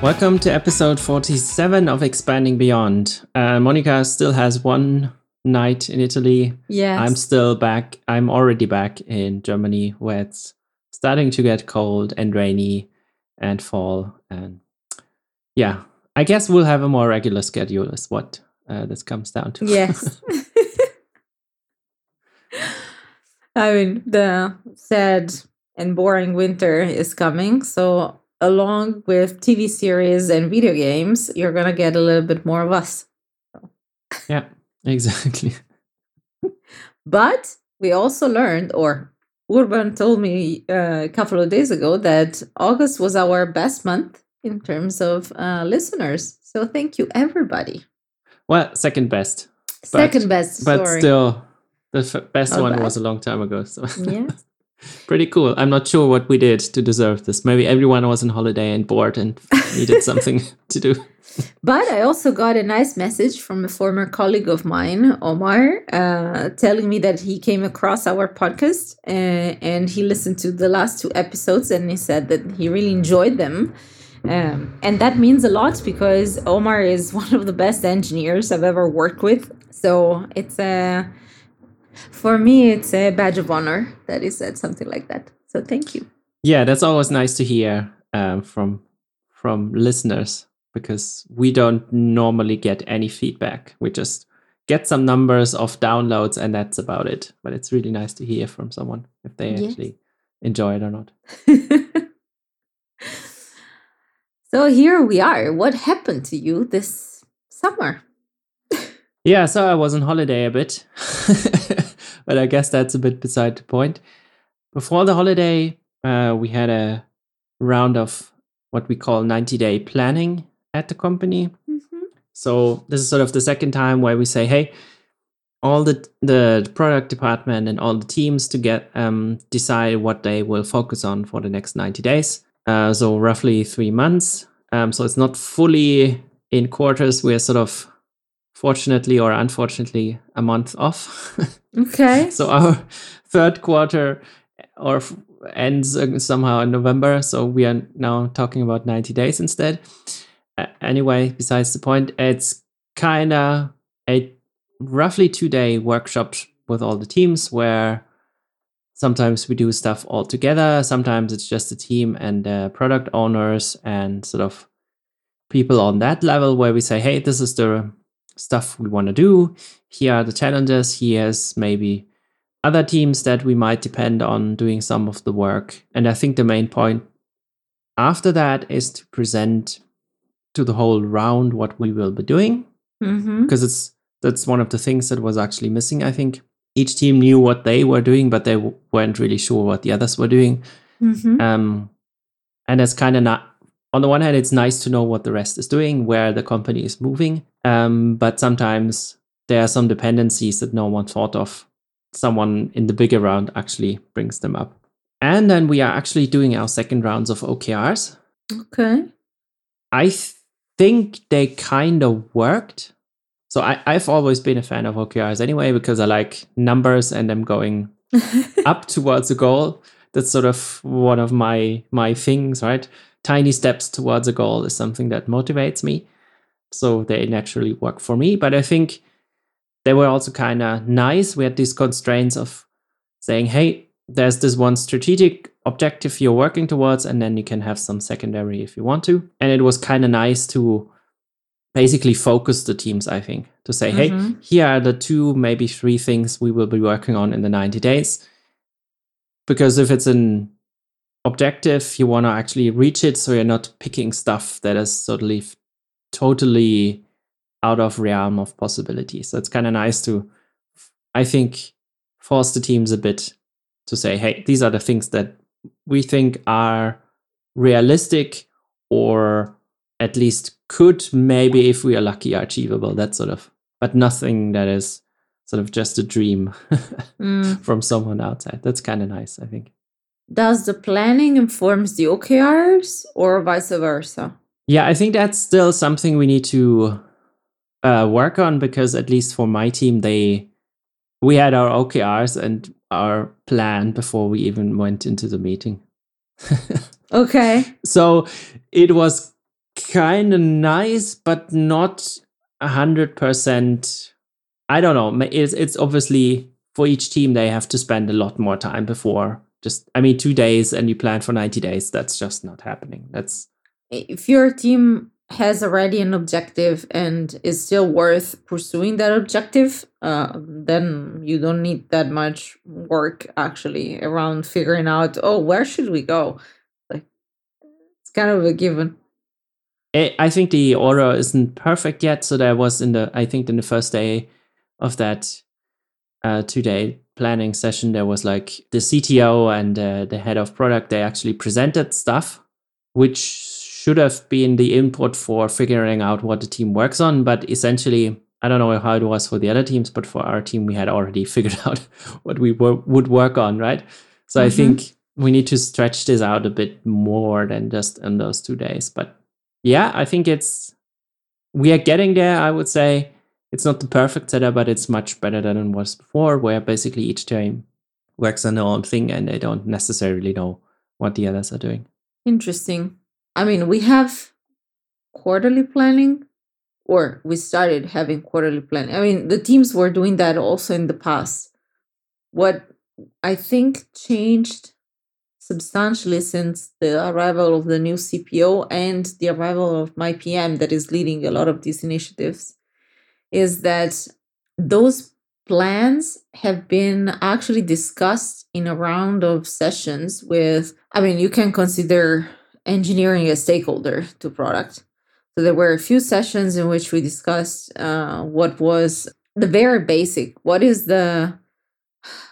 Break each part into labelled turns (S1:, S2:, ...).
S1: Welcome to episode 47 of Expanding Beyond. Uh, Monica still has one night in Italy.
S2: Yes.
S1: I'm still back. I'm already back in Germany where it's starting to get cold and rainy and fall. And yeah, I guess we'll have a more regular schedule, is what uh, this comes down to.
S2: Yes. I mean, the sad and boring winter is coming. So, along with TV series and video games, you're going to get a little bit more of us.
S1: yeah, exactly.
S2: But we also learned, or Urban told me uh, a couple of days ago, that August was our best month in terms of uh, listeners. So, thank you, everybody.
S1: Well, second best.
S2: Second best.
S1: But
S2: sorry.
S1: still, the f- best
S2: Not
S1: one
S2: bad.
S1: was a long time ago. So
S2: Yeah.
S1: Pretty cool. I'm not sure what we did to deserve this. Maybe everyone was on holiday and bored and needed something to do.
S2: But I also got a nice message from a former colleague of mine, Omar, uh, telling me that he came across our podcast uh, and he listened to the last two episodes and he said that he really enjoyed them. Um, and that means a lot because Omar is one of the best engineers I've ever worked with. So it's a, for me, it's a badge of honor that he said something like that. So thank you.
S1: Yeah, that's always nice to hear um, from from listeners because we don't normally get any feedback. We just get some numbers of downloads and that's about it. But it's really nice to hear from someone if they
S2: Yes.
S1: actually enjoy it or not.
S2: so here we are. What happened to you this summer?
S1: Yeah, so I was on holiday a bit, but I guess that's a bit beside the point. Before the holiday, uh, we had a round of what we call 90 day planning at the company. So this is sort of the second time where we say, hey, all the the product department and all the teams to get um, decide what they will focus on for the next 90 days. Uh, so roughly three months. Um, so it's not fully in quarters. We're sort of fortunately or unfortunately a month off.
S2: Okay.
S1: so our third quarter or f- ends somehow in November. So we are now talking about 90 days instead. Uh, anyway, besides the point, it's kind of a roughly two day workshop with all the teams where sometimes we do stuff all together. Sometimes it's just the team and uh, product owners and sort of people on that level where we say, hey, this is the stuff we want to do. Here are the challenges. Here's maybe other teams that we might depend on doing some of the work. And I think the main point after that is to present to the whole round what we will be doing
S2: Mm-hmm.
S1: because it's that's one of the things that was actually missing i think each team knew what they were doing but they w- weren't really sure what the others were doing
S2: Mm-hmm.
S1: um, and it's kind of not on the one hand it's nice to know what the rest is doing where the company is moving um, but sometimes there are some dependencies that no one thought of someone in the bigger round actually brings them up and then we are actually doing our second rounds of okrs
S2: Okay.
S1: I th- think they kind of worked. So I, I've always been a fan of OKRs anyway because I like numbers and I'm going up towards a goal. That's sort of one of my my things, right? Tiny steps towards a goal is something that motivates me. So they naturally work for me. But I think they were also kind of nice. We had these constraints of saying, hey, there's this one strategic objective you're working towards, and then you can have some secondary if you want to. And it was kind of nice to basically focus the teams, I think, to say, hey,
S2: Mhm.
S1: here are the two, maybe three things we will be working on in the 90 days. Because if it's an objective, you want to actually reach it, so you're not picking stuff that is totally, totally out of realm of possibilities. So it's kind of nice to, I think, force the teams a bit to say, hey, these are the things that we think are realistic or at least could maybe if we are lucky are achievable that sort of but nothing that is sort of just a dream
S2: Mm.
S1: from someone outside that's kind of nice i think
S2: Does the planning informs the OKRs or vice versa?
S1: yeah i think that's still something we need to uh, work on because at least for my team they we had our okrs and our plan before we even went into the meeting
S2: Okay.
S1: so it was kind of nice, but not a hundred percent. I don't know. It's it's obviously for each team they have to spend a lot more time before just. I mean, two days and you plan for ninety days. That's just not happening. That's
S2: if your team has already an objective and is still worth pursuing that objective, uh, then you don't need that much work actually around figuring out, oh, where should we go? Like, it's kind of a given.
S1: I think the order isn't perfect yet. So there was in the, I think in the first day of that uh, two day planning session, there was like the CTO and uh, the head of product, they actually presented stuff, which should have been the input for figuring out what the team works on. But essentially, I don't know how it was for the other teams, but for our team, we had already figured out what we were, would work on, right? So mm-hmm. I think we need to stretch this out a bit more than just in those two days. But yeah, I think it's we are getting there. I would say it's not the perfect setup, but it's much better than it was before, where basically each team works on their own thing and they don't necessarily know what the others are doing.
S2: Interesting. I mean, we have quarterly planning, or we started having quarterly planning. I mean, the teams were doing that also in the past. What I think changed substantially since the arrival of the new CPO and the arrival of my PM that is leading a lot of these initiatives is that those plans have been actually discussed in a round of sessions with i mean you can consider engineering a stakeholder to product. So there were a few sessions in which we discussed uh, what was the very basic. What is the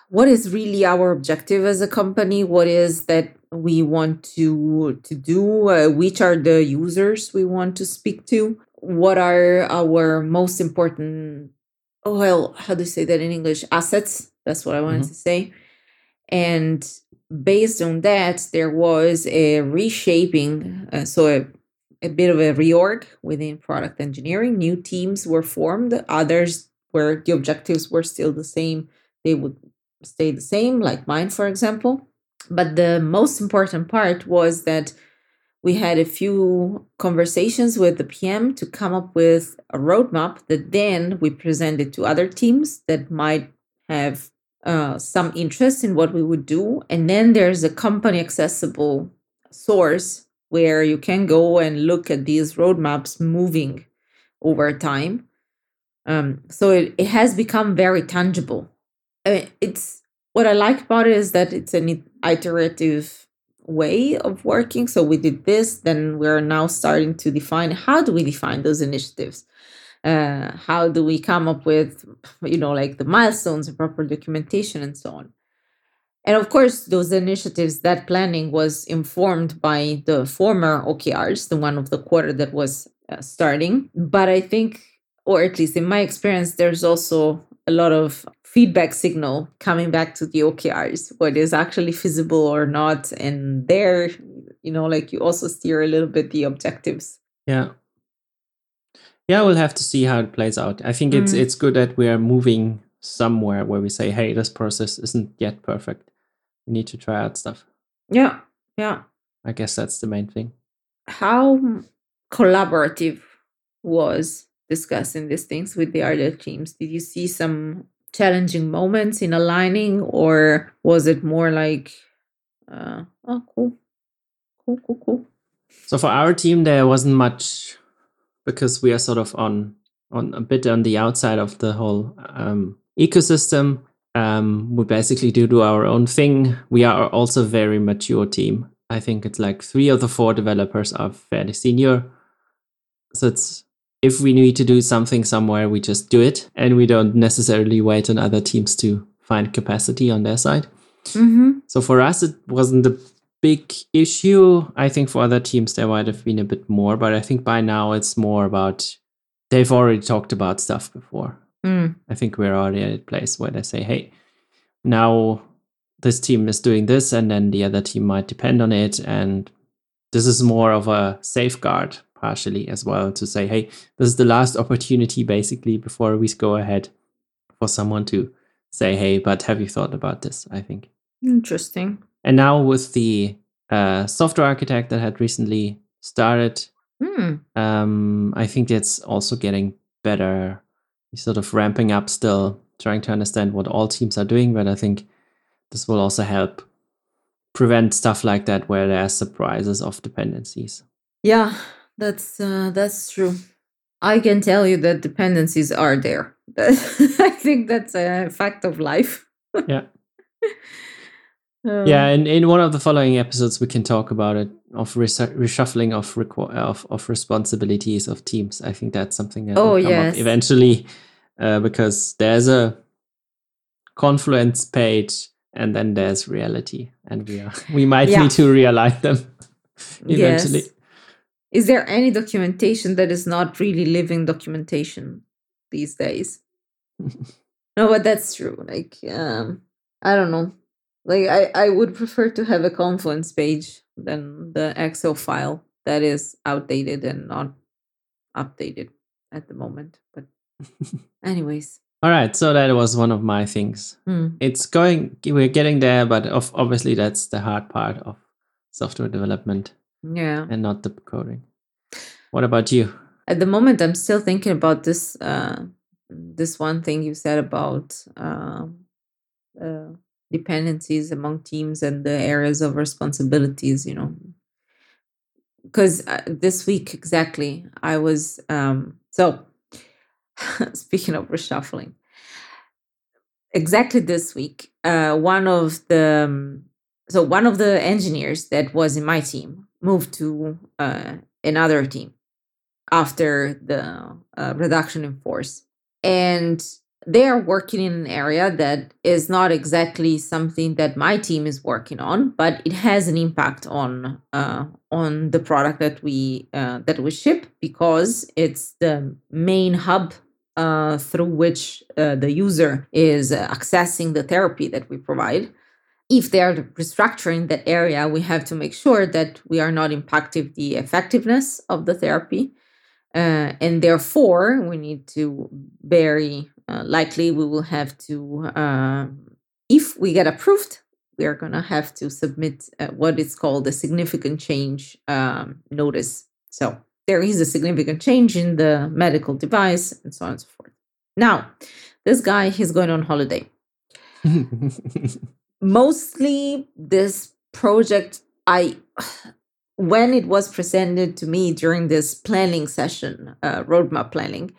S2: what is really our objective as a company? What is that we want to to do? Uh, which are the users we want to speak to? What are our most important? Well, how do you say that in English? Assets. That's what I wanted mm-hmm. to say. And based on that, there was a reshaping, uh, so a, a bit of a reorg within product engineering. New teams were formed, others where the objectives were still the same, they would stay the same, like mine, for example. But the most important part was that we had a few conversations with the PM to come up with a roadmap that then we presented to other teams that might have uh, some interest in what we would do. And then there's a company accessible source where you can go and look at these roadmaps moving over time. Um, so it, it has become very tangible. I mean, it's what I like about it is that it's an iterative way of working. So we did this, then we're now starting to define how do we define those initiatives? Uh, how do we come up with you know like the milestones proper documentation and so on? And of course those initiatives that planning was informed by the former okrs the one of the quarter that was uh, starting. But i think or at least in my experience there's also a lot of feedback signal coming back to the okrs what is actually feasible or not and there you know like you also steer a little bit the objectives
S1: yeah yeah, we'll have to see how it plays out. I think mm. it's it's good that we are moving somewhere where we say, hey, this process isn't yet perfect. We need to try out stuff.
S2: Yeah, yeah.
S1: I guess that's the main thing.
S2: How collaborative was discussing these things with the other teams? Did you see some challenging moments in aligning, or was it more like, uh, oh, cool, cool, cool, cool?
S1: So for our team, there wasn't much because we are sort of on on a bit on the outside of the whole um, ecosystem. Um, we basically do do our own thing. We are also a very mature team. I think it's like three of the four developers are fairly senior. So it's if we need to do something somewhere, we just do it, and we don't necessarily wait on other teams to find capacity on their side. Mm-hmm. So for us, it wasn't a big issue. I think for other teams there might have been a bit more, but I think by now it's more about they've already talked about stuff before. Mm. I think we're already at a place where they say, hey, now this team is doing this, and then the other team might depend on it. And this is more of a safeguard, partially as well, to say, hey, this is the last opportunity basically before we go ahead for someone to say, hey, but have you thought about this? I think.
S2: Interesting.
S1: And now with the uh, software architect that had recently started,
S2: Hmm.
S1: Um, I think it's also getting better. He's sort of ramping up still, trying to understand what all teams are doing. But I think this will also help prevent stuff like that where there are surprises of dependencies.
S2: Yeah, that's uh, that's true. I can tell you that dependencies are there. I think that's a fact of life.
S1: Yeah.
S2: Uh,
S1: yeah, and in one of the following episodes, we can talk about it of resu- reshuffling of, requ- of of responsibilities of teams. I think that's something that
S2: Oh,
S1: will come
S2: yes.
S1: up eventually, uh, because there's a confluence page, and then there's reality, and we are we might
S2: Yeah.
S1: need to realign them eventually.
S2: Yes. Is there any documentation that is not really living documentation these days? no, but that's true. Like, um, I don't know. Like, I, I would prefer to have a Confluence page than the Excel file that is outdated and not updated at the moment. But, anyways,
S1: All right, so that was one of my things.
S2: hmm.
S1: It's going, we're getting there, but of, obviously that's the hard part of software development
S2: yeah.
S1: and not the coding. What about you?
S2: at the moment i'm still thinking about this uh this one thing you said about um uh, dependencies among teams and the areas of responsibilities you know because uh, this week exactly i was um so speaking of reshuffling exactly this week uh one of the um, so one of the engineers that was in my team moved to uh, another team after the uh, reduction in force. And they are working in an area that is not exactly something that my team is working on, but it has an impact on uh, on the product that we uh, that we ship because it's the main hub uh, through which uh, the user is accessing the therapy that we provide. If they are restructuring that area, we have to make sure that we are not impacting the effectiveness of the therapy. Uh, and therefore we need to very uh, likely we will have to um, if we get approved we are going to have to submit uh, what is called a significant change um, notice. So there is a significant change in the medical device and so on and so forth. Now this guy he's going on holiday mostly this project i when it was presented to me during this planning session uh, roadmap planning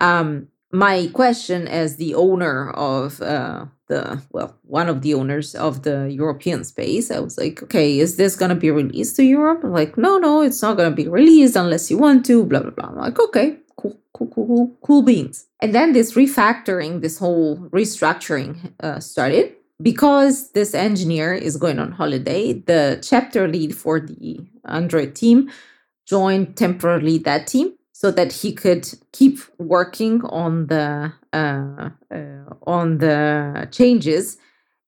S2: um, my question as the owner of uh, the well one of the owners of the european space i was like okay is this going to be released to europe? I'm like no no it's not going to be released unless you want to blah blah blah. I'm like okay cool cool cool cool cool beans. And then this refactoring this whole restructuring uh, started because this engineer is going on holiday, the chapter lead for the Android team joined temporarily that team so that he could keep working on the uh, uh, on the changes,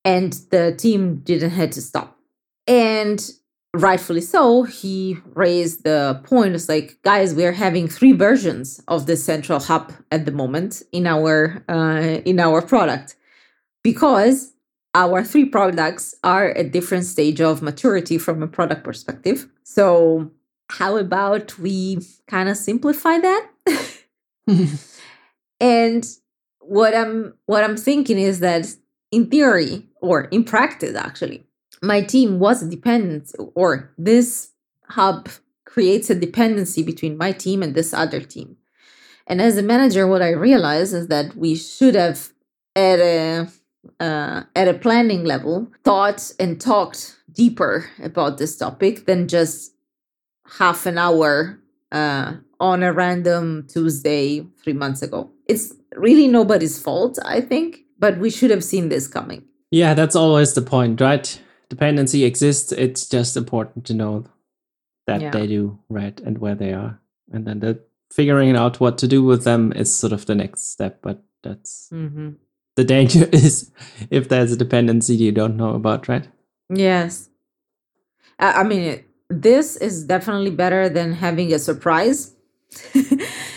S2: and the team didn't have to stop. And rightfully so, he raised the point. It's like, guys, we are having three versions of the central hub at the moment in our uh, in our product because our three products are at different stage of maturity from a product perspective. So how about we kind of simplify that? and what I'm what I'm thinking is that in theory or in practice actually, my team was dependent or this hub creates a dependency between my team and this other team. And as a manager, what I realized is that we should have at a uh, at a planning level thought and talked deeper about this topic than just half an hour uh, on a random Tuesday three months ago. It's really nobody's fault, I think, but we should have seen this coming.
S1: yeah, that's always the point, right? Dependency exists. It's just important to know that
S2: Yeah.
S1: they do, right, and where they are. And then the figuring out what to do with them is sort of the next step. But that's
S2: Mm-hmm.
S1: The danger is if there's a dependency you don't know about, right?
S2: Yes. I I mean, it, this is definitely better than having a surprise.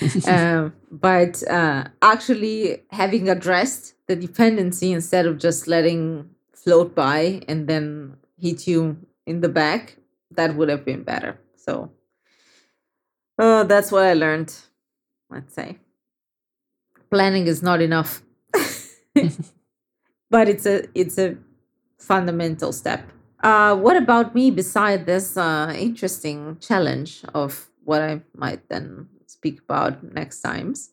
S2: um, but uh, actually having addressed the dependency instead of just letting float by and then hit you in the back, that would have been better. So Oh, that's what I learned. Let's say planning is not enough, but it's a it's a fundamental step. Uh, what about me beside this uh, interesting challenge of what I might then speak about next times?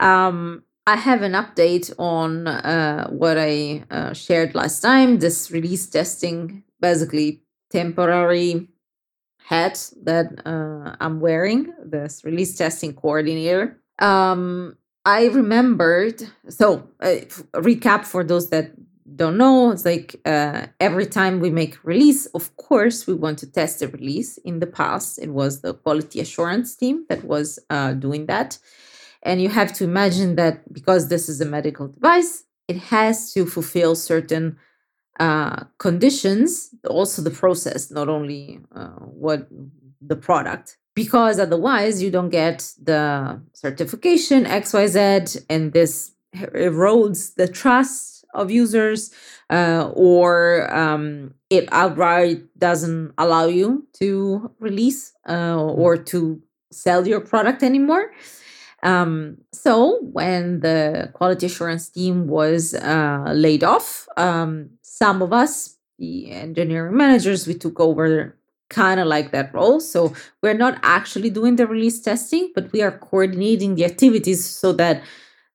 S2: Um, I have an update on uh, what I uh, shared last time. This release testing, basically temporary hat that uh, I'm wearing, this release testing coordinator. Um, I remembered. So, uh, recap for those that don't know, it's like uh, every time we make release, of course, we want to test the release. In the past, it was the quality assurance team that was uh, doing that. And you have to imagine that because this is a medical device, it has to fulfill certain uh, conditions, also the process, not only uh, what the product, because otherwise you don't get the certification XYZ, and this erodes the trust of users, uh, or um, it outright doesn't allow you to release uh, or to sell your product anymore. Um, so when the quality assurance team was uh, laid off, um, some of us, the engineering managers, we took over kind of like that role. So we're not actually doing the release testing, but we are coordinating the activities so that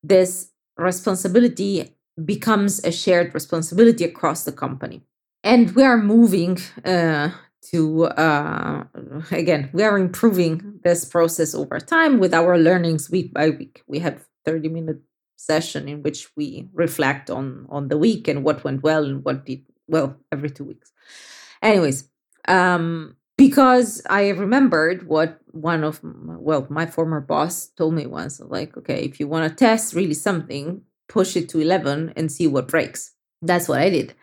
S2: this responsibility becomes a shared responsibility across the company. And we are moving uh, to uh, again we are improving this process over time with our learnings week by week we have 30 minute session in which we reflect on on the week and what went well and what did well every two weeks anyways um because i remembered what one of well my former boss told me once like okay if you want to test really something push it to 11 and see what breaks. That's what i did.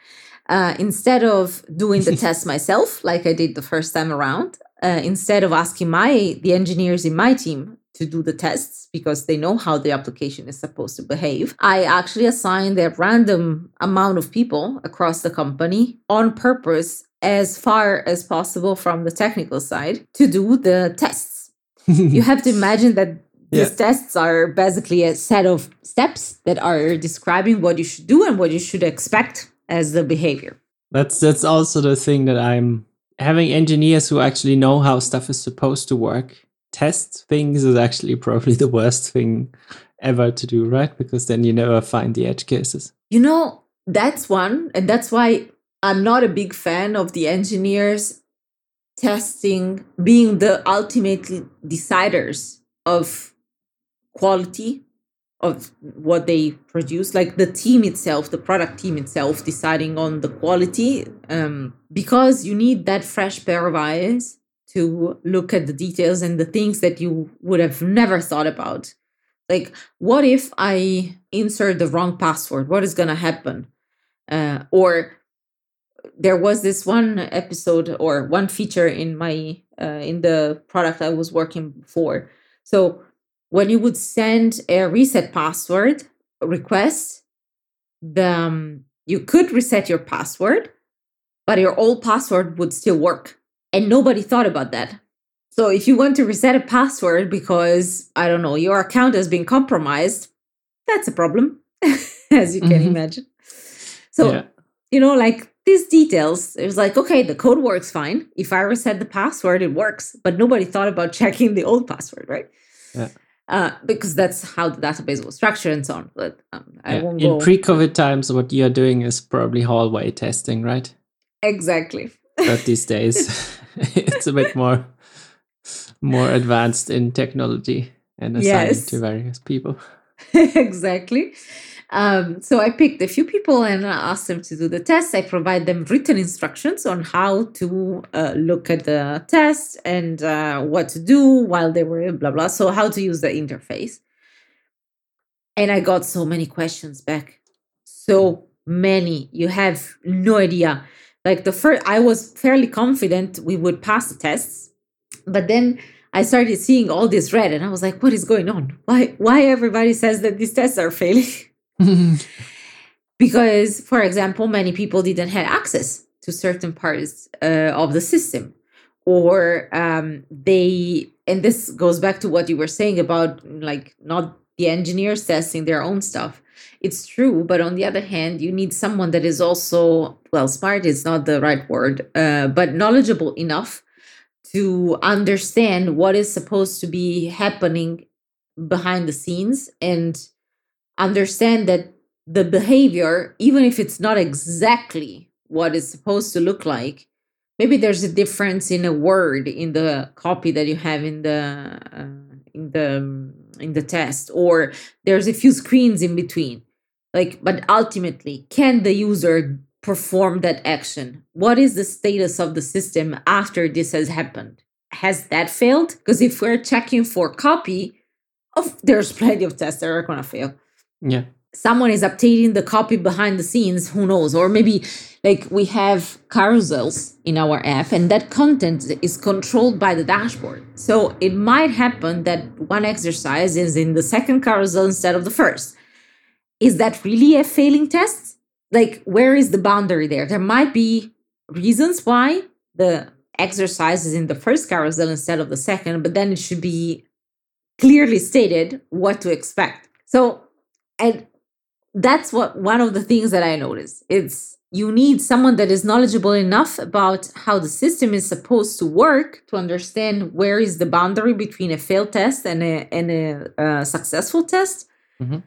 S2: Uh, instead of doing the test myself, like I did the first time around, uh, instead of asking my the engineers in my team to do the tests because they know how the application is supposed to behave, I actually assigned a random amount of people across the company on purpose, as far as possible from the technical side, to do the tests. you have to imagine that these yeah. tests are basically a set of steps that are describing what you should do and what you should expect as the behavior.
S1: That's that's also the thing that I'm having engineers who actually know how stuff is supposed to work. Test things is actually probably the worst thing ever to do, right? Because then you never find the edge cases.
S2: You know, that's one, and that's why I'm not a big fan of the engineers testing being the ultimate deciders of quality of what they produce like the team itself the product team itself deciding on the quality um, because you need that fresh pair of eyes to look at the details and the things that you would have never thought about. Like what if i insert the wrong password? What is going to happen? Uh, or there was this one episode or one feature in my uh, in the product i was working for so when you would send a reset password request, the, um, you could reset your password, but your old password would still work. And nobody thought about that. So if you want to reset a password because, I don't know, your account has been compromised, that's a problem, as you can mm-hmm. imagine. So, yeah. you know, like these details, it was like, okay, the code works fine. If I reset the password, it works. But nobody thought about checking the old password, right? Yeah uh, because that's how the database was structured and so on. But um, I
S1: yeah.
S2: won't
S1: In pre-COVID times, what you're doing is probably hallway testing, right?
S2: Exactly.
S1: But these days, it's a bit more more advanced in technology and assigned yes. to various people.
S2: exactly. Um, so I picked a few people and I asked them to do the test. I provide them written instructions on how to uh, look at the test and uh, what to do while they were blah blah. So how to use the interface. And I got so many questions back. So many. You have no idea. Like the first, I was fairly confident we would pass the tests, but then I started seeing all this red, and I was like, "What is going on? Why? Why everybody says that these tests are failing?" because, for example, many people didn't have access to certain parts uh, of the system, or um, they and this goes back to what you were saying about like not the engineers testing their own stuff. It's true but on the other hand you need someone that is also well smart is not the right word uh, but knowledgeable enough to understand what is supposed to be happening behind the scenes and understand that the behavior even if it's not exactly what it's supposed to look like maybe there's a difference in a word in the copy that you have in the uh, in the in the test or there's a few screens in between. Like but ultimately can the user perform that action? What is the status of the system after this has happened? Has that failed? Because if we're checking for copy of there's plenty of tests that are going to fail
S1: yeah.
S2: Someone is updating the copy behind the scenes who knows? Or maybe like we have carousels in our app and that content is controlled by the dashboard. So it might happen that one exercise is in the second carousel instead of the first. Is that really a failing test? Like where is the boundary there? There might be reasons why the exercise is in the first carousel instead of the second but then it should be clearly stated what to expect. So and that's what one of the things that I noticed. It's you need someone that is knowledgeable enough about how the system is supposed to work to understand where is the boundary between a failed test and a and a, a successful test. Mm-hmm.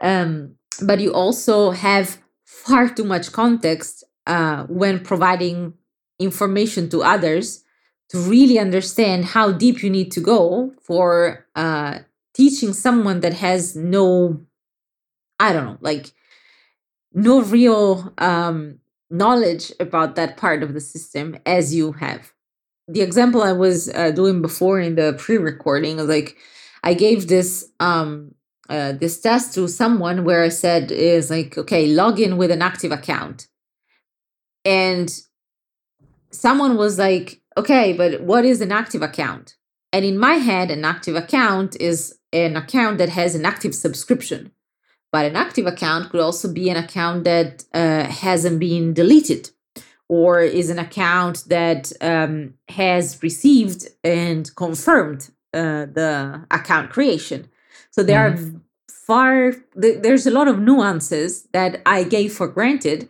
S2: Um, but you also have far too much context uh, when providing information to others to really understand how deep you need to go for uh, teaching someone that has no I don't know, like no real um, knowledge about that part of the system as you have. The example I was uh, doing before in the pre-recording, like I gave this um, uh, this test to someone where I said is like, okay, log in with an active account, and someone was like, okay, but what is an active account? And in my head, an active account is an account that has an active subscription. But an active account could also be an account that uh, hasn't been deleted or is an account that um, has received and confirmed uh, the account creation. So there mm-hmm. are far, th- there's a lot of nuances that I gave for granted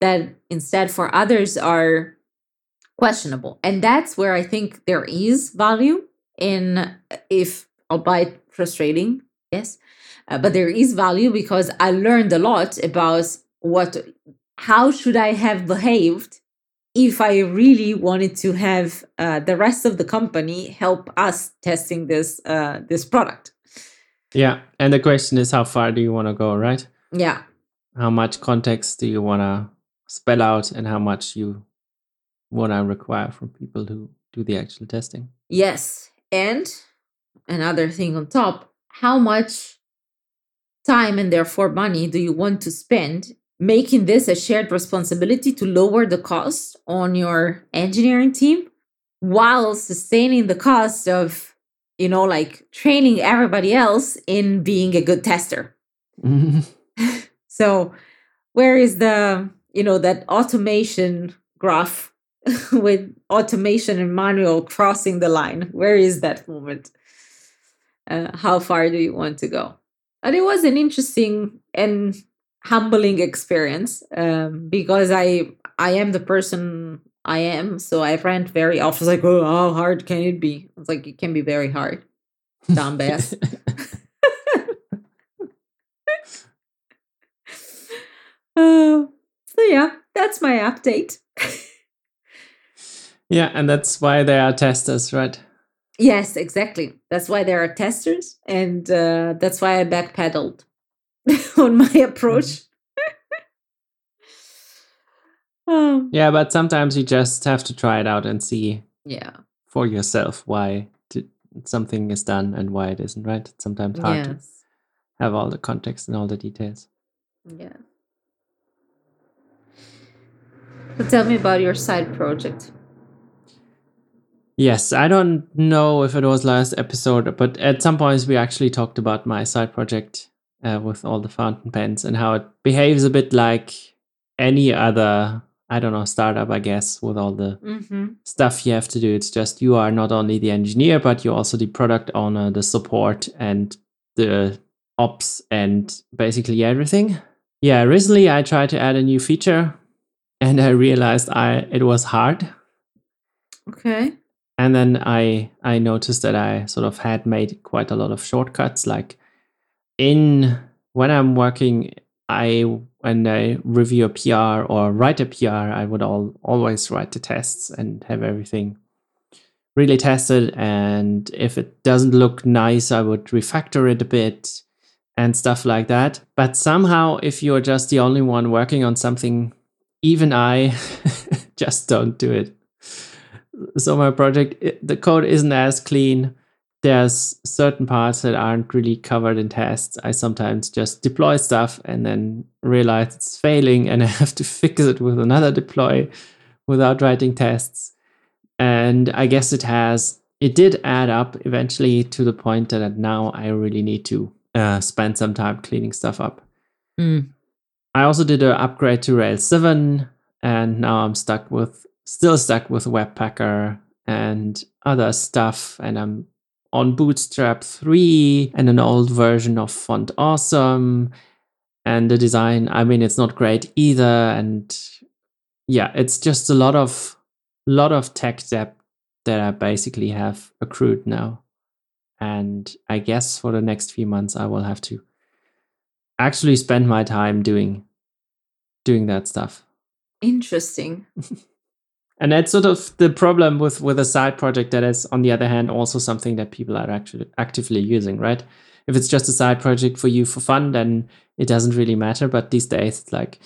S2: that instead for others are questionable. And that's where I think there is value in, if albeit frustrating, yes, uh, but there is value because I learned a lot about what how should I have behaved if I really wanted to have uh, the rest of the company help us testing this uh, this product.
S1: Yeah, and the question is, how far do you want to go, right?
S2: Yeah.
S1: How much context do you want to spell out, and how much you want to require from people who do the actual testing?
S2: Yes, and another thing on top, how much time and therefore money do you want to spend making this a shared responsibility to lower the cost on your engineering team while sustaining the cost of you know like training everybody else in being a good tester? Mm-hmm. so where is the you know that automation graph with automation and manual crossing the line? Where is that moment? Uh, how far do you want to go and it was an interesting and humbling experience um, because I I am the person I am, so I rant very often. Like, oh, how hard can it be? It's like it can be very hard. Dumbass. uh, so yeah, that's my update.
S1: yeah, and that's why they are testers, right?
S2: Yes, exactly. That's why there are testers, and uh, that's why I backpedaled on my approach.
S1: um, yeah, but sometimes you just have to try it out and see
S2: yeah
S1: for yourself why something is done and why it isn't right. It's sometimes hard yes. to have all the context and all the details.
S2: Yeah. So tell me about your side project.
S1: Yes, I don't know if it was last episode, but at some points we actually talked about my side project uh, with all the fountain pens and how it behaves a bit like any other I don't know, startup, I guess, with all the
S2: hmm
S1: stuff you have to do. It's just you are not only the engineer, but you're also the product owner, the support, and the ops, and basically everything. Yeah, recently I tried to add a new feature, and I realized I it was hard.
S2: Okay.
S1: And then I I noticed that I sort of had made quite a lot of shortcuts. Like in when I'm working, I when I review a PR or write a PR, I would all always write the tests and have everything really tested. And if it doesn't look nice, I would refactor it a bit and stuff like that. But somehow, if you're just the only one working on something, even I just don't do it. So my project, it- the code isn't as clean. There's certain parts that aren't really covered in tests. I sometimes just deploy stuff and then realize it's failing, and I have to fix it with another deploy without writing tests. And I guess it has, it did add up eventually to the point that now I really need to uh, spend some time cleaning stuff up.
S2: Mm.
S1: I also did an upgrade to Rails 7, and now I'm stuck with still stuck with Webpacker and other stuff, and I'm on Bootstrap 3 and an old version of Font Awesome. And the design, I mean, it's not great either. And yeah, it's just a lot of lot of tech debt that I basically have accrued now. And I guess for the next few months I will have to actually spend my time doing doing that stuff.
S2: Interesting.
S1: And that's sort of the problem with with a side project that is on the other hand also something that people are actually actively using, right? If it's just a side project for you for fun, then it doesn't really matter. But these days it's like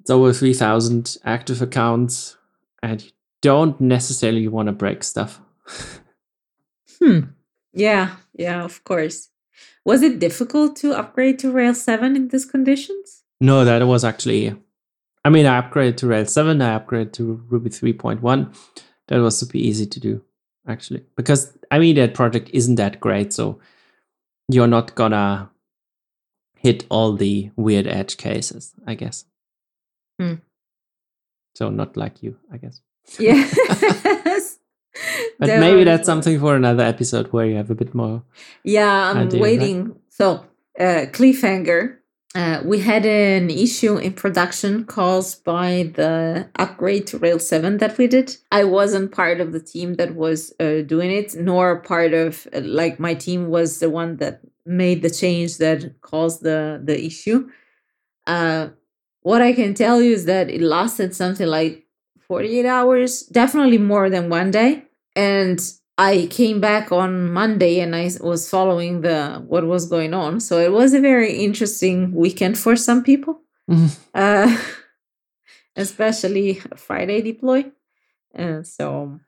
S1: it's over three thousand active accounts and you don't necessarily want to break stuff.
S2: Hmm. Yeah. Yeah. Of course. Was it difficult to upgrade to Rails 7 in these conditions?
S1: No, that was actually. I mean, I upgraded to Rails 7, I upgraded to Ruby 3.1. That was super easy to do, actually. Because, I mean, that project isn't that great. So you're not gonna hit all the weird edge cases, I guess.
S2: Hmm.
S1: So not like you, I guess.
S2: Yes.
S1: But
S2: There
S1: maybe that's something for another episode where you have a bit more.
S2: Yeah, I'm
S1: right?
S2: waiting. So, uh, cliffhanger. Uh, we had an issue in production caused by the upgrade to Rails 7 that we did. I wasn't part of the team that was uh, doing it, nor part of, like, my team was the one that made the change that caused the, the issue. Uh, what I can tell you is that it lasted something like 48 hours, definitely more than one day. And I came back on Monday and I was following the what was going on. So it was a very interesting weekend for some people, uh, especially Friday deploy. And so,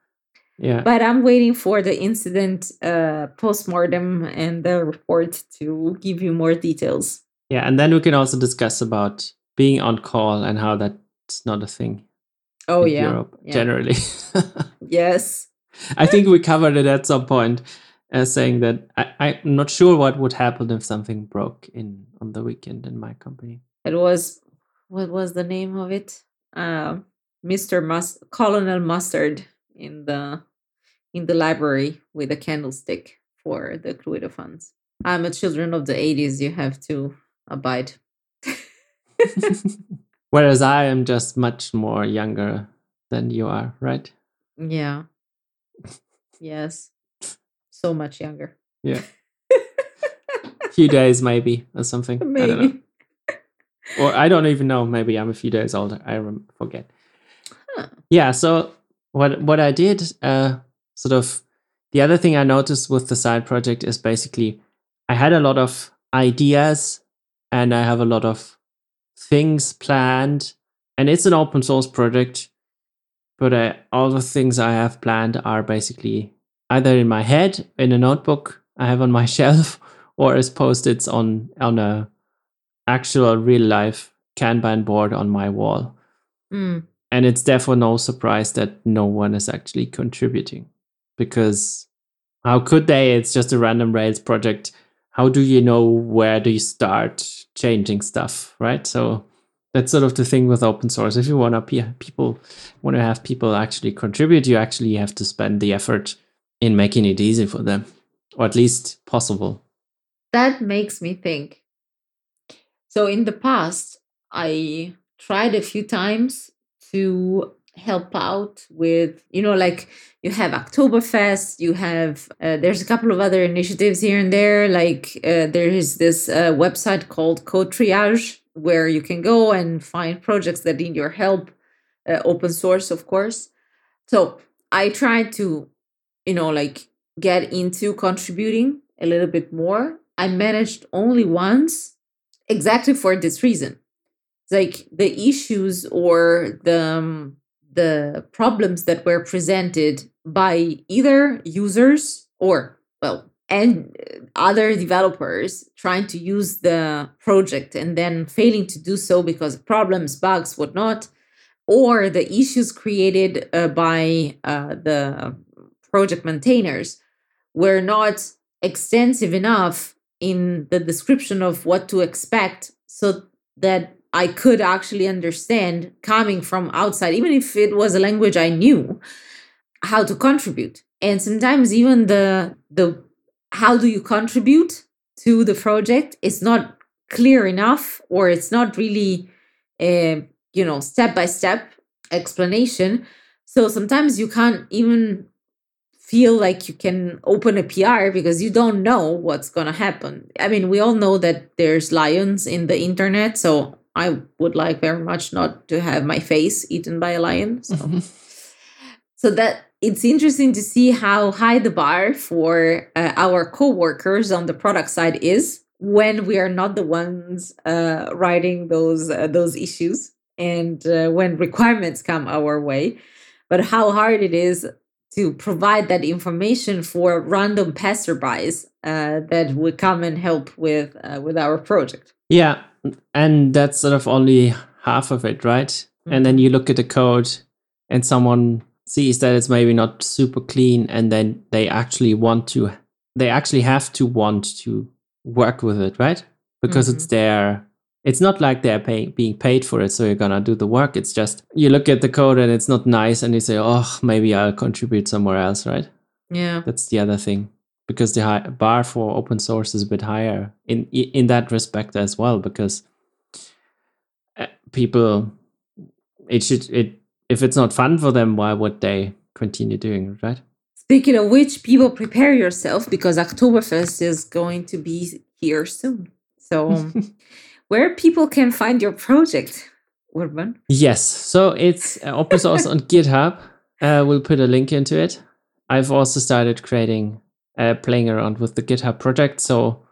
S1: Yeah.
S2: but I'm waiting for the incident uh, postmortem and the report to give you more details.
S1: Yeah. And then we can also discuss about being on call and how that's not a thing
S2: Oh
S1: in
S2: yeah,
S1: Europe
S2: yeah.
S1: generally.
S2: yes.
S1: I think we covered it at some point, uh, saying that I, I'm not sure what would happen if something broke in on the weekend in my company.
S2: It was what was the name of it? Uh, Mr. Mus- Colonel Mustard in the in the library with a candlestick for the Cluedo funds. I'm a children of the 80s. You have to abide.
S1: Whereas I am just much more younger than you are, right?
S2: Yeah. Yes. So much younger.
S1: Yeah. A few days maybe or something. I don't know.
S2: Maybe.
S1: Or I don't even know. Maybe I'm a few days older. I forget.
S2: Huh.
S1: Yeah. So what what I did, uh, sort of, the other thing I noticed with the side project is basically I had a lot of ideas and I have a lot of things planned, and it's an open source project. But I, all the things I have planned are basically either in my head in a notebook I have on my shelf, or as post-its on on a actual real life Kanban board on my wall.
S2: Mm,
S1: And it's therefore no surprise that no one is actually contributing. Because how could they? It's just a random Rails project. How do you know where do you start changing stuff, right? So that's sort of the thing with open source. If you want to people want to have people actually contribute, you actually have to spend the effort in making it easy for them, or at least possible.
S2: That makes me think. So in the past, I tried a few times to help out with, you know, like you have Hacktoberfest, you have, uh, there's a couple of other initiatives here and there. Like uh, there is this uh, website called Code Triage where you can go and find projects that need your help, uh, open source, of course. So I tried to, you know, like get into contributing a little bit more. I managed only once exactly for this reason. Like the issues or the um, the problems that were presented by either users or well and other developers trying to use the project and then failing to do so because of problems, bugs, whatnot, or the issues created uh, by uh, the project maintainers were not extensive enough in the description of what to expect so that I could actually understand coming from outside, even if it was a language I knew, how to contribute. And sometimes even the the how do you contribute to the project is not clear enough or it's not really a you know step by step explanation so sometimes you can't even feel like you can open a PR because you don't know what's going to happen. I mean, we all know that there's lions in the internet, so I would like very much not to have my face eaten by a lion. So, so that it's interesting to see how high the bar for uh, our co-workers on the product side is when we are not the ones uh, writing those uh, those issues and uh, when requirements come our way. But how hard it is to provide that information for random passerbys uh, that would come and help with uh, with our project.
S1: Yeah and that's sort of only half of it right? Mm-hmm. and then you look at the code and someone sees that it's maybe not super clean and then they actually want to they actually have to want to work with it right? Because mm-hmm. it's their it's not like they're paying being paid for it so you're gonna do the work. It's just you look at the code and it's not nice and you say oh maybe i'll contribute somewhere else right?
S2: Yeah.
S1: That's the other thing. Because the high, bar for open source is a bit higher in in that respect as well because uh, people it should it if it's not fun for them, why would they continue doing it, right?
S2: Speaking of which, people prepare yourself because Hacktoberfest is going to be here soon. So, where people can find your project, Urban?
S1: Yes, so it's uh, open source on GitHub. Uh, we'll put a link into it. I've also started creating, uh, playing around with the GitHub project. So.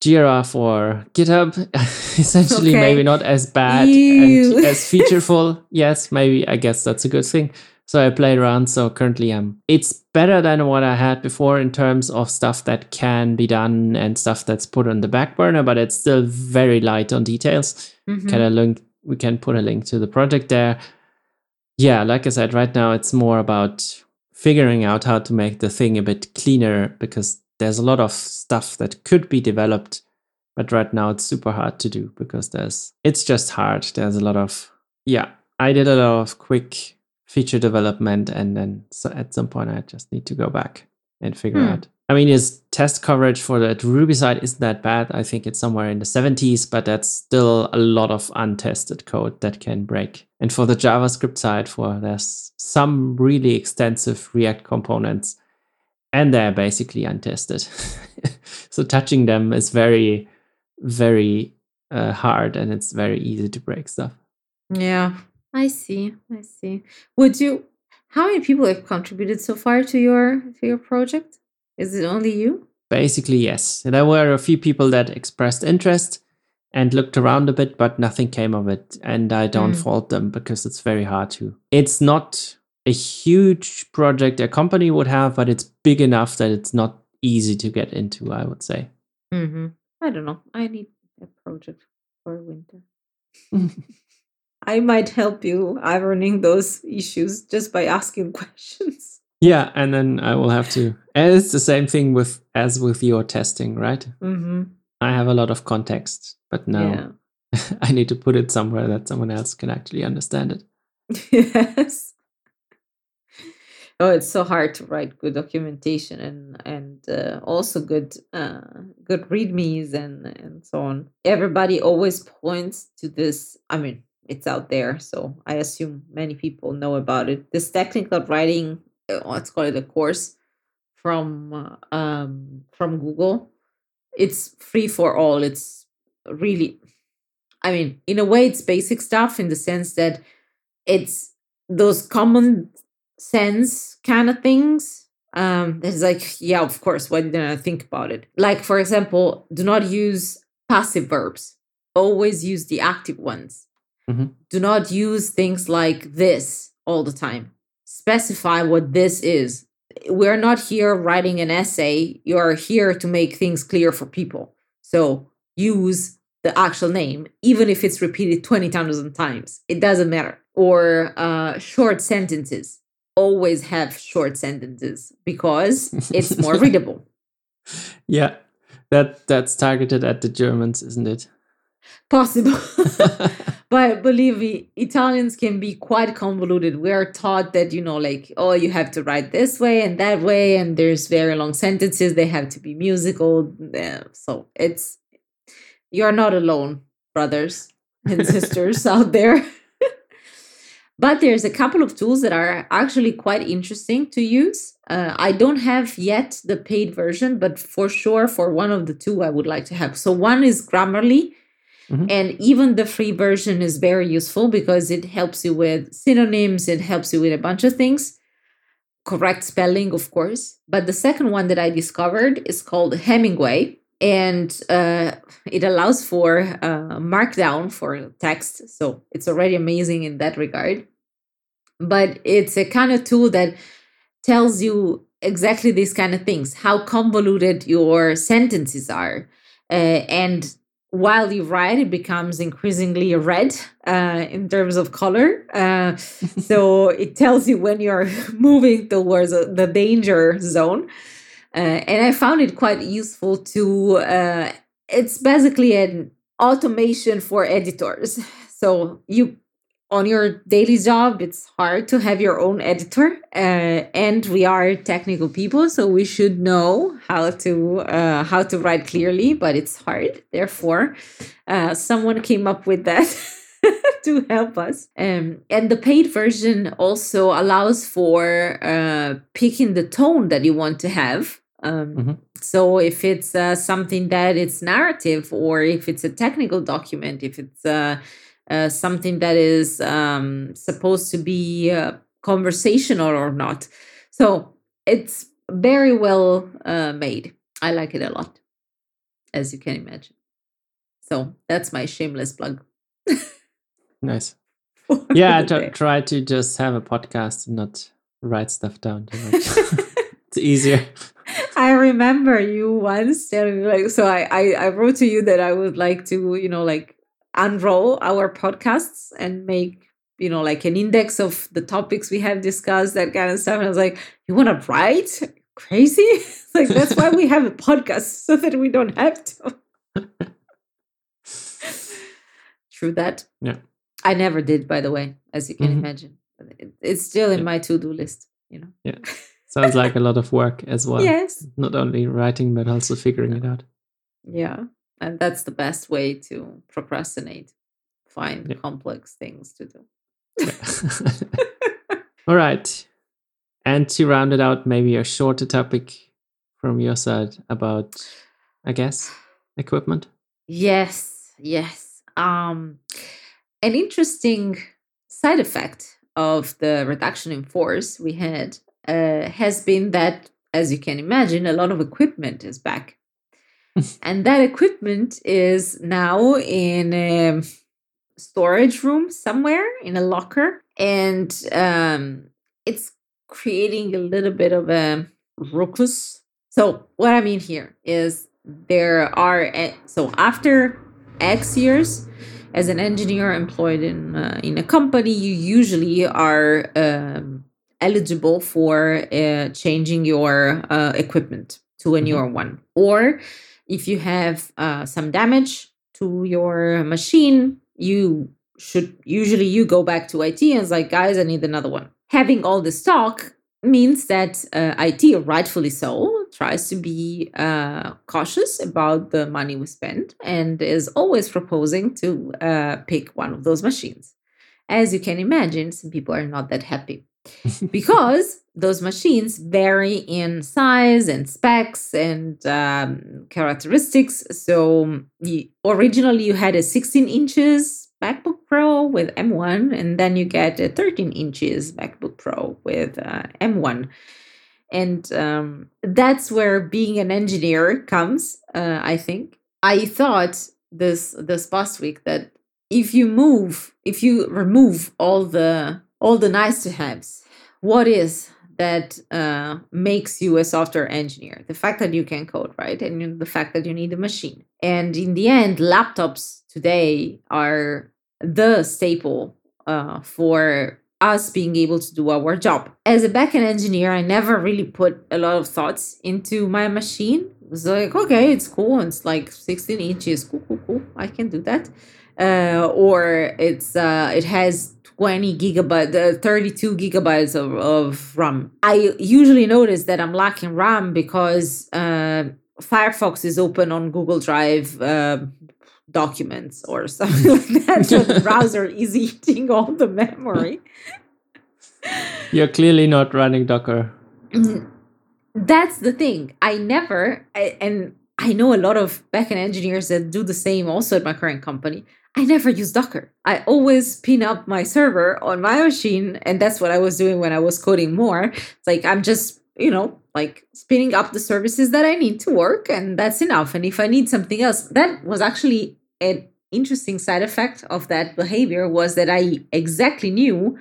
S1: Jira for GitHub. Essentially, okay. maybe not as bad Ew. and as featureful. yes, maybe I guess that's a good thing. So I played around. So currently, I'm. It's better than what I had before in terms of stuff that can be done and stuff that's put on the back burner, but it's still very light on details. Mm-hmm. Can I link? We can put a link to the project there. Yeah, like I said, right now it's more about figuring out how to make the thing a bit cleaner because there's a lot of stuff that could be developed but right now it's super hard to do because there's it's just hard. There's a lot of yeah i did a lot of quick feature development and then so at some point i just need to go back and figure hmm. out. I mean his test coverage for the ruby side isn't that bad? I think it's somewhere in the 70s but that's still a lot of untested code that can break. And for the javascript side for there's some really extensive react components and they're basically untested. so touching them is very, very uh, hard, and it's very easy to break stuff.
S2: Yeah, I see. I see. Would you? How many people have contributed so far to your to your project? Is it only you?
S1: Basically, yes. There were a few people that expressed interest and looked around a bit, but nothing came of it. And I don't mm. fault them because it's very hard to. It's not a huge project a company would have, but it's big enough that it's not easy to get into, I would say.
S2: Mm-hmm. I don't know. I need a project for winter. I might help you ironing those issues just by asking questions.
S1: Yeah, and then I will have to. And it's the same thing with as with your testing, right? Mm-hmm. I have a lot of context, but now yeah. I need to put it somewhere that someone else can actually understand it.
S2: yes. Oh, it's so hard to write good documentation and and uh, also good uh, good readmes and and so on. Everybody always points to this. I mean, it's out there, so I assume many people know about it. This technical writing, uh, let's call it a course from uh, um, from Google. It's free for all. It's really, I mean, in a way, it's basic stuff in the sense that it's those common sense kind of things. Um, it's like, yeah, of course. Why didn't I think about it? Like, for example, do not use passive verbs. Always use the active ones.
S1: Mm-hmm.
S2: Do not use things like this all the time. Specify what this is. We're not here writing an essay. You are here to make things clear for people. So use the actual name, even if it's repeated 20,000 times. It doesn't matter. Or uh, short sentences. Always have short sentences because it's more readable.
S1: Yeah, that that's targeted at the Germans, isn't it?
S2: Possible. but believe me, Italians can be quite convoluted. We are taught that, you know, like, oh, you have to write this way and that way, and there's very long sentences, they have to be musical. Yeah, so it's you're not alone, brothers and sisters out there. But there's a couple of tools that are actually quite interesting to use. Uh, I don't have yet the paid version, but for sure, for one of the two, I would like to have. So one is Grammarly,
S1: Mhm.
S2: and even the free version is very useful because it helps you with synonyms, it helps you with a bunch of things. Correct spelling, of course. But the second one that I discovered is called Hemingway and uh, it allows for uh, markdown for text. So it's already amazing in that regard. But it's a kind of tool that tells you exactly these kind of things, how convoluted your sentences are. Uh, and while you write, it becomes increasingly red uh, in terms of color. Uh, so it tells you when you're moving towards uh, the danger zone. Uh, and I found it quite useful to. Uh, it's basically an automation for editors. So you, on your daily job, it's hard to have your own editor, uh, and we are technical people, so we should know how to uh, how to write clearly. But it's hard. Therefore, uh, someone came up with that. to help us. Um, and the paid version also allows for uh, picking the tone that you want to have. Um,
S1: Mhm.
S2: So if it's uh, something that it's narrative, or if it's a technical document, if it's uh, something that is um, supposed to be uh, conversational or not. So it's very well uh, made. I like it a lot, as you can imagine. So that's my shameless plug.
S1: Nice. Yeah, I try to just have a podcast and not write stuff down too much. it's easier.
S2: I remember you once telling me like so I, I I wrote to you that I would like to, you know, like unroll our podcasts and make, you know, like an index of the topics we have discussed, that kind of stuff. And I was like, you want to write? Crazy? like that's why we have a podcast, so that we don't have to. True that.
S1: Yeah.
S2: I never did, by the way, as you can
S1: Mhm.
S2: imagine. It's still in
S1: Yeah.
S2: my to-do list, you know.
S1: Yeah. Sounds like a lot of work as well.
S2: Yes.
S1: Not only writing, but also figuring it out.
S2: Yeah. And that's the best way to procrastinate. Find
S1: Yeah.
S2: complex things to do.
S1: All right. And to round it out, maybe a shorter topic from your side about, I guess, equipment.
S2: Yes, yes. Um an interesting side effect of the reduction in force we had uh, has been that, as you can imagine, a lot of equipment is back. And that equipment is now in a storage room somewhere in a locker. And um, it's creating a little bit of a ruckus. So, what I mean here is there are, so after X years, as an engineer employed in uh, in a company, you usually are um, eligible for uh, changing your uh, equipment to a
S1: Mhm.
S2: newer one, or if you have uh, some damage to your machine, you should usually you go back to IT and it's like, guys, I need another one. Having all the stock means that uh, IT, rightfully so, tries to be uh, cautious about the money we spend and is always proposing to uh, pick one of those machines. As you can imagine, some people are not that happy because those machines vary in size and specs and um, characteristics. So you, originally you had a 16 inches MacBook Pro with M1, and then you get a 13 inches MacBook Pro with uh, M1. And um, that's where being an engineer comes, uh, I think. I thought this this past week that if you move, if you remove all the all the nice to haves, what is that uh, makes you a software engineer? The fact that you can code, right, and the fact that you need a machine. And in the end, laptops today are the staple uh, for us being able to do our job. As a backend engineer, I never really put a lot of thoughts into my machine. It was like, okay, it's cool. and It's like 16 inches. Cool, cool, cool. I can do that. Uh, or it's uh, it has 20 gigabytes, uh, 32 gigabytes of, of RAM. I usually notice that I'm lacking RAM because uh, Firefox is open on Google Drive uh, documents or something like that. so the browser is eating all the memory.
S1: You're clearly not running Docker.
S2: Mm-hmm. That's the thing. I never, I, and I know a lot of backend engineers that do the same also at my current company. I never use Docker. I always pin up my server on my machine, and that's what I was doing when I was coding more. It's like I'm just, you know, like spinning up the services that I need to work, and that's enough. And if I need something else, that was actually an interesting side effect of that behavior was that I exactly knew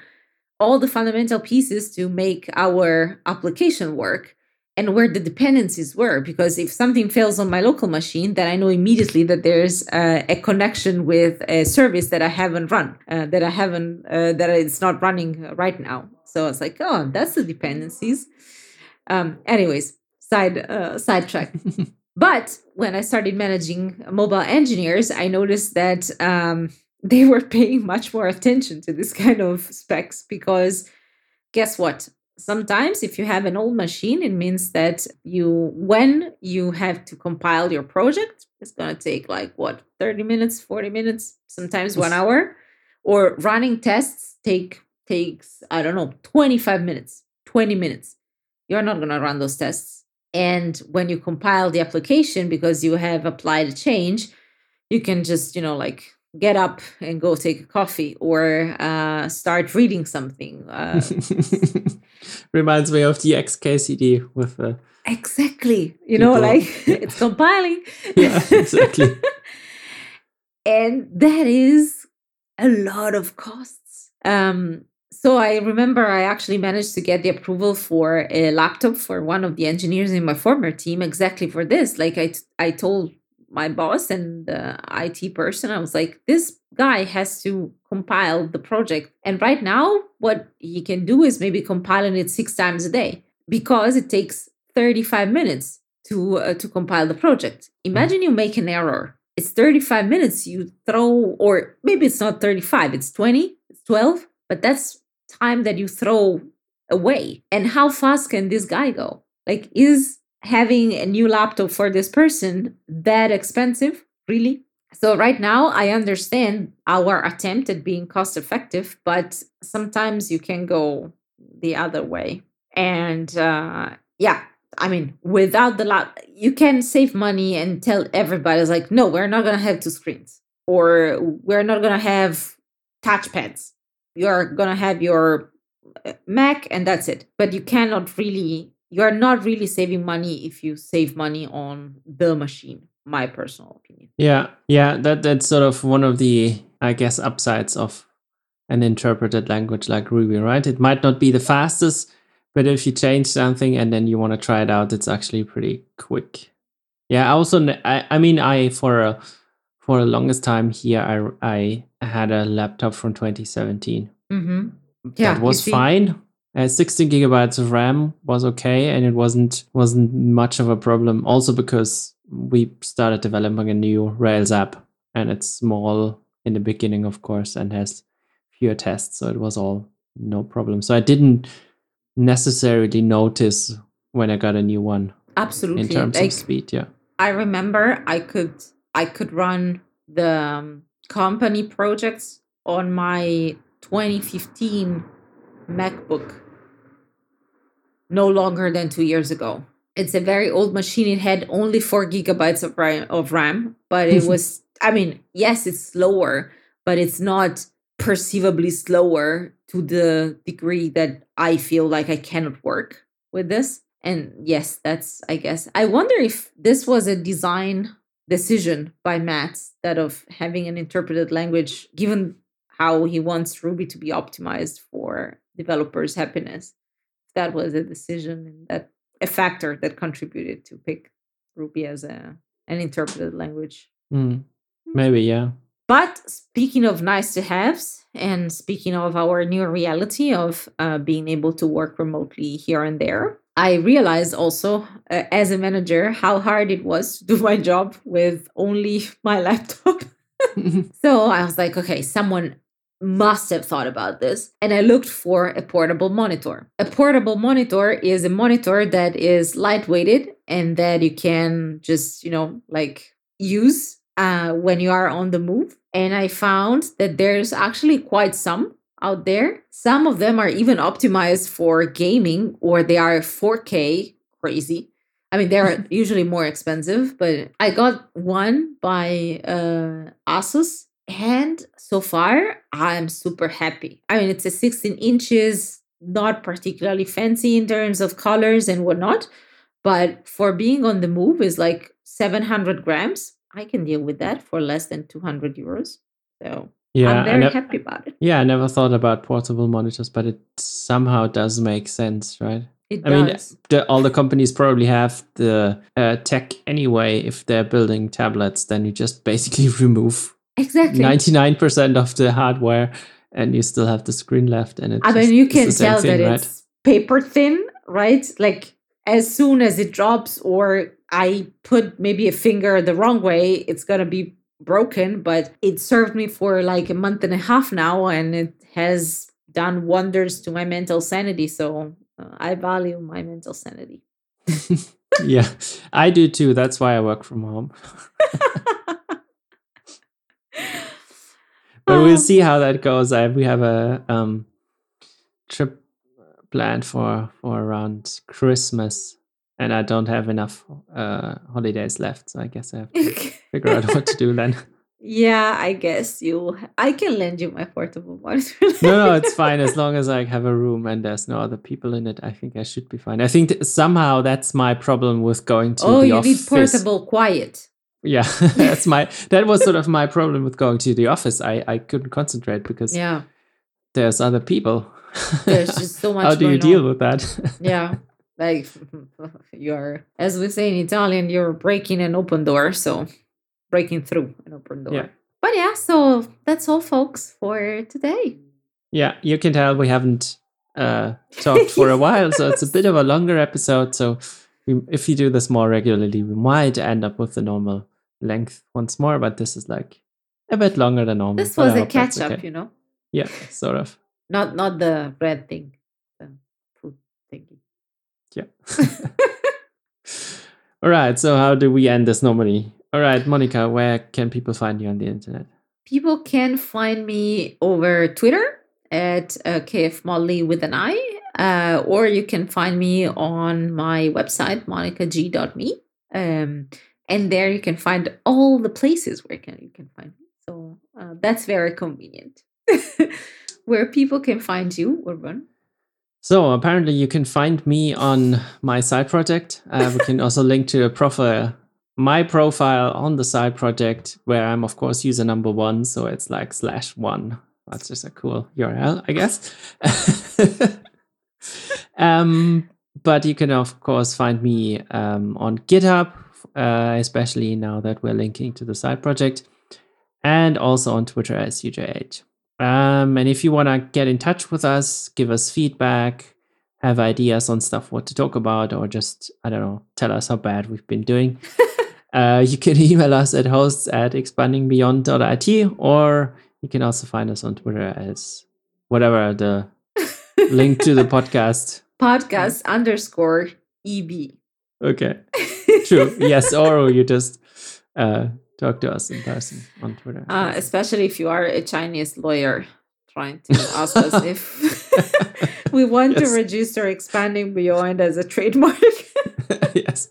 S2: all the fundamental pieces to make our application work and where the dependencies were. Because if something fails on my local machine, then I know immediately that there's uh, a connection with a service that I haven't run, uh, that I haven't, uh, that it's not running right now. So it's like, oh, that's the dependencies. Um, anyways, side uh, sidetrack. but when I started managing mobile engineers, I noticed that um, they were paying much more attention to this kind of specs because guess what? Sometimes if you have an old machine, it means that you when you have to compile your project, it's gonna take like what 30 minutes, 40 minutes, sometimes one hour. Or running tests take takes, I don't know, 25 minutes, 20 minutes. You're not gonna run those tests. And when you compile the application because you have applied a change, you can just, you know, like get up and go take a coffee or uh, start reading something. Uh,
S1: Reminds me of the XKCD with the.
S2: Exactly. You know, like it's compiling.
S1: yeah, exactly.
S2: and that is a lot of costs. Um, so I remember I actually managed to get the approval for a laptop for one of the engineers in my former team exactly for this. Like I, t- I told my boss and the IT person, I was like, this guy has to compile the project. And right now, what he can do is maybe compiling it six times a day because it takes 35 minutes to uh, to compile the project. Imagine you make an error. It's 35 minutes you throw or maybe it's not 35, it's 20, it's 12, but that's time that you throw away. And how fast can this guy go? Like is having a new laptop for this person that expensive? Really? So, right now, I understand our attempt at being cost effective, but sometimes you can go the other way. And uh, yeah, I mean, without the lap, you can save money and tell everybody, it's like, no, we're not going to have two screens, or we're not going to have touchpads. You're going to have your uh, Mac, and that's it. But you cannot really you're not really saving money if you save money on the machine my personal opinion.
S1: Yeah yeah that that's sort of one of the i guess upsides of an interpreted language like ruby right? It might not be the fastest but if you change something and then you want to try it out it's actually pretty quick. Yeah i also i, I mean i for a for the longest time here i i had a laptop from 2017
S2: mm-hmm. yeah
S1: that was fine uh, 16 gigabytes of RAM was okay, and it wasn't wasn't much of a problem. Also because we started developing a new Rails app and it's small in the beginning, of course, and has fewer tests. So it was all no problem. So I didn't necessarily notice when I got a new one
S2: Absolutely.
S1: in terms
S2: Like,
S1: of speed. Yeah.
S2: I remember I could I could run the um, company projects on my 2015 MacBook no longer than two years ago. It's a very old machine. It had only four gigabytes of RAM, of RAM but it was, I mean, yes, it's slower, but it's not perceivably slower to the degree that I feel like I cannot work with this. And yes, that's, I guess, I wonder if this was a design decision by Matz that of having an interpreted language, given how he wants Ruby to be optimized for developers' happiness. That was a decision and that a factor that contributed to pick Ruby as a an interpreted language.
S1: Mm. Maybe, yeah.
S2: But speaking of nice to haves, and speaking of our new reality of uh, being able to work remotely here and there, I realized also uh, as a manager how hard it was to do my job with only my laptop. so I was like, okay, someone must have thought about this. And I looked for a portable monitor. A portable monitor is a monitor that is lightweighted and that you can just, you know, like use uh, when you are on the move. And I found that there's actually quite some out there. Some of them are even optimized for gaming or they are 4K crazy. I mean, they're usually more expensive, but I got one by uh, Asus. And so far, I'm super happy. I mean, it's a 16 inches, not particularly fancy in terms of colors and whatnot, but for being on the move is like 700 grams. I can deal with that for less than 200 euros. So
S1: Yeah.
S2: I'm very
S1: nev-
S2: happy about it.
S1: yeah, I never thought about portable monitors, but it somehow does make sense, right?
S2: It
S1: I mean, the, all the companies probably have the uh, tech anyway. If they're building tablets, then you just basically remove
S2: exactly.
S1: 99% of the hardware and you still have the screen left. And it
S2: I mean, you can tell
S1: thing,
S2: that
S1: right?
S2: it's paper thin, right? Like as soon as it drops, or I put maybe a finger the wrong way, it's gonna be broken. But it served me for like a month and a half now, and it has done wonders to my mental sanity. So uh, I value my mental sanity.
S1: yeah, I do too. That's why I work from home. but we'll see how that goes. I, we have a um, trip planned for for around Christmas, and I don't have enough uh, holidays left, so I guess I have to figure out what to do then.
S2: yeah, I guess you. I can lend you my portable monitor.
S1: no, no, it's fine as long as I have a room and there's no other people in it. I think I should be fine. I think th- somehow that's my problem with going to
S2: oh,
S1: the
S2: you need portable quiet.
S1: Yeah, that's my that was sort of my problem with going to the office. I I couldn't concentrate because
S2: Yeah,
S1: there's other people.
S2: there's just so much.
S1: How do you deal
S2: on.
S1: with that?
S2: yeah like you're as we say in italian you're breaking an open door so breaking through an open door
S1: Yeah.
S2: but yeah so that's all folks for today
S1: yeah, you can tell we haven't uh, talked for a while, so it's a bit of a longer episode. So we, if you do this more regularly, we might end up with the normal length once more. But this is like a bit longer than normal.
S2: this was a catch up
S1: okay.
S2: you know
S1: Yeah, sort of.
S2: not not the bread thing the food thingy
S1: Yeah. All right. So how do we end this normally? All right, Monica, where can people find you on the internet?
S2: people can find me over twitter at uh, kfmolly with an i uh, or you can find me on my website monicag.me um, and there you can find all the places where can, you can find me so uh, that's very convenient where people can find you urban
S1: So apparently, you can find me on my side project. Uh, we can also link to a profile, my profile on the side project, where I'm of course user number one. So it's like slash one. That's just a cool URL, I guess. um, but you can of course find me um, on GitHub, uh, especially now that we're linking to the side project, and also on Twitter as UJH. Um, and if you want to get in touch with us, give us feedback, have ideas on stuff what to talk about, or just, I don't know, tell us how bad we've been doing, Uh, you can email us at hosts at expandingbeyond.it or you can also find us on Twitter as whatever the link to the podcast.
S2: Podcast underscore EB.
S1: Okay. True. yes. Or you just uh, talk to us in person on Twitter.
S2: Uh, especially if you are a Chinese lawyer trying to ask us if we want yes. to register expanding beyond as a trademark.
S1: yes.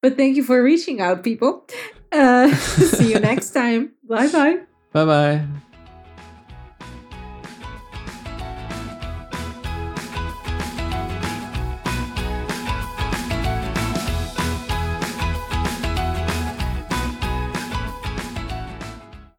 S2: But thank you for reaching out, people. Uh, see you next time. Bye bye.
S1: Bye bye.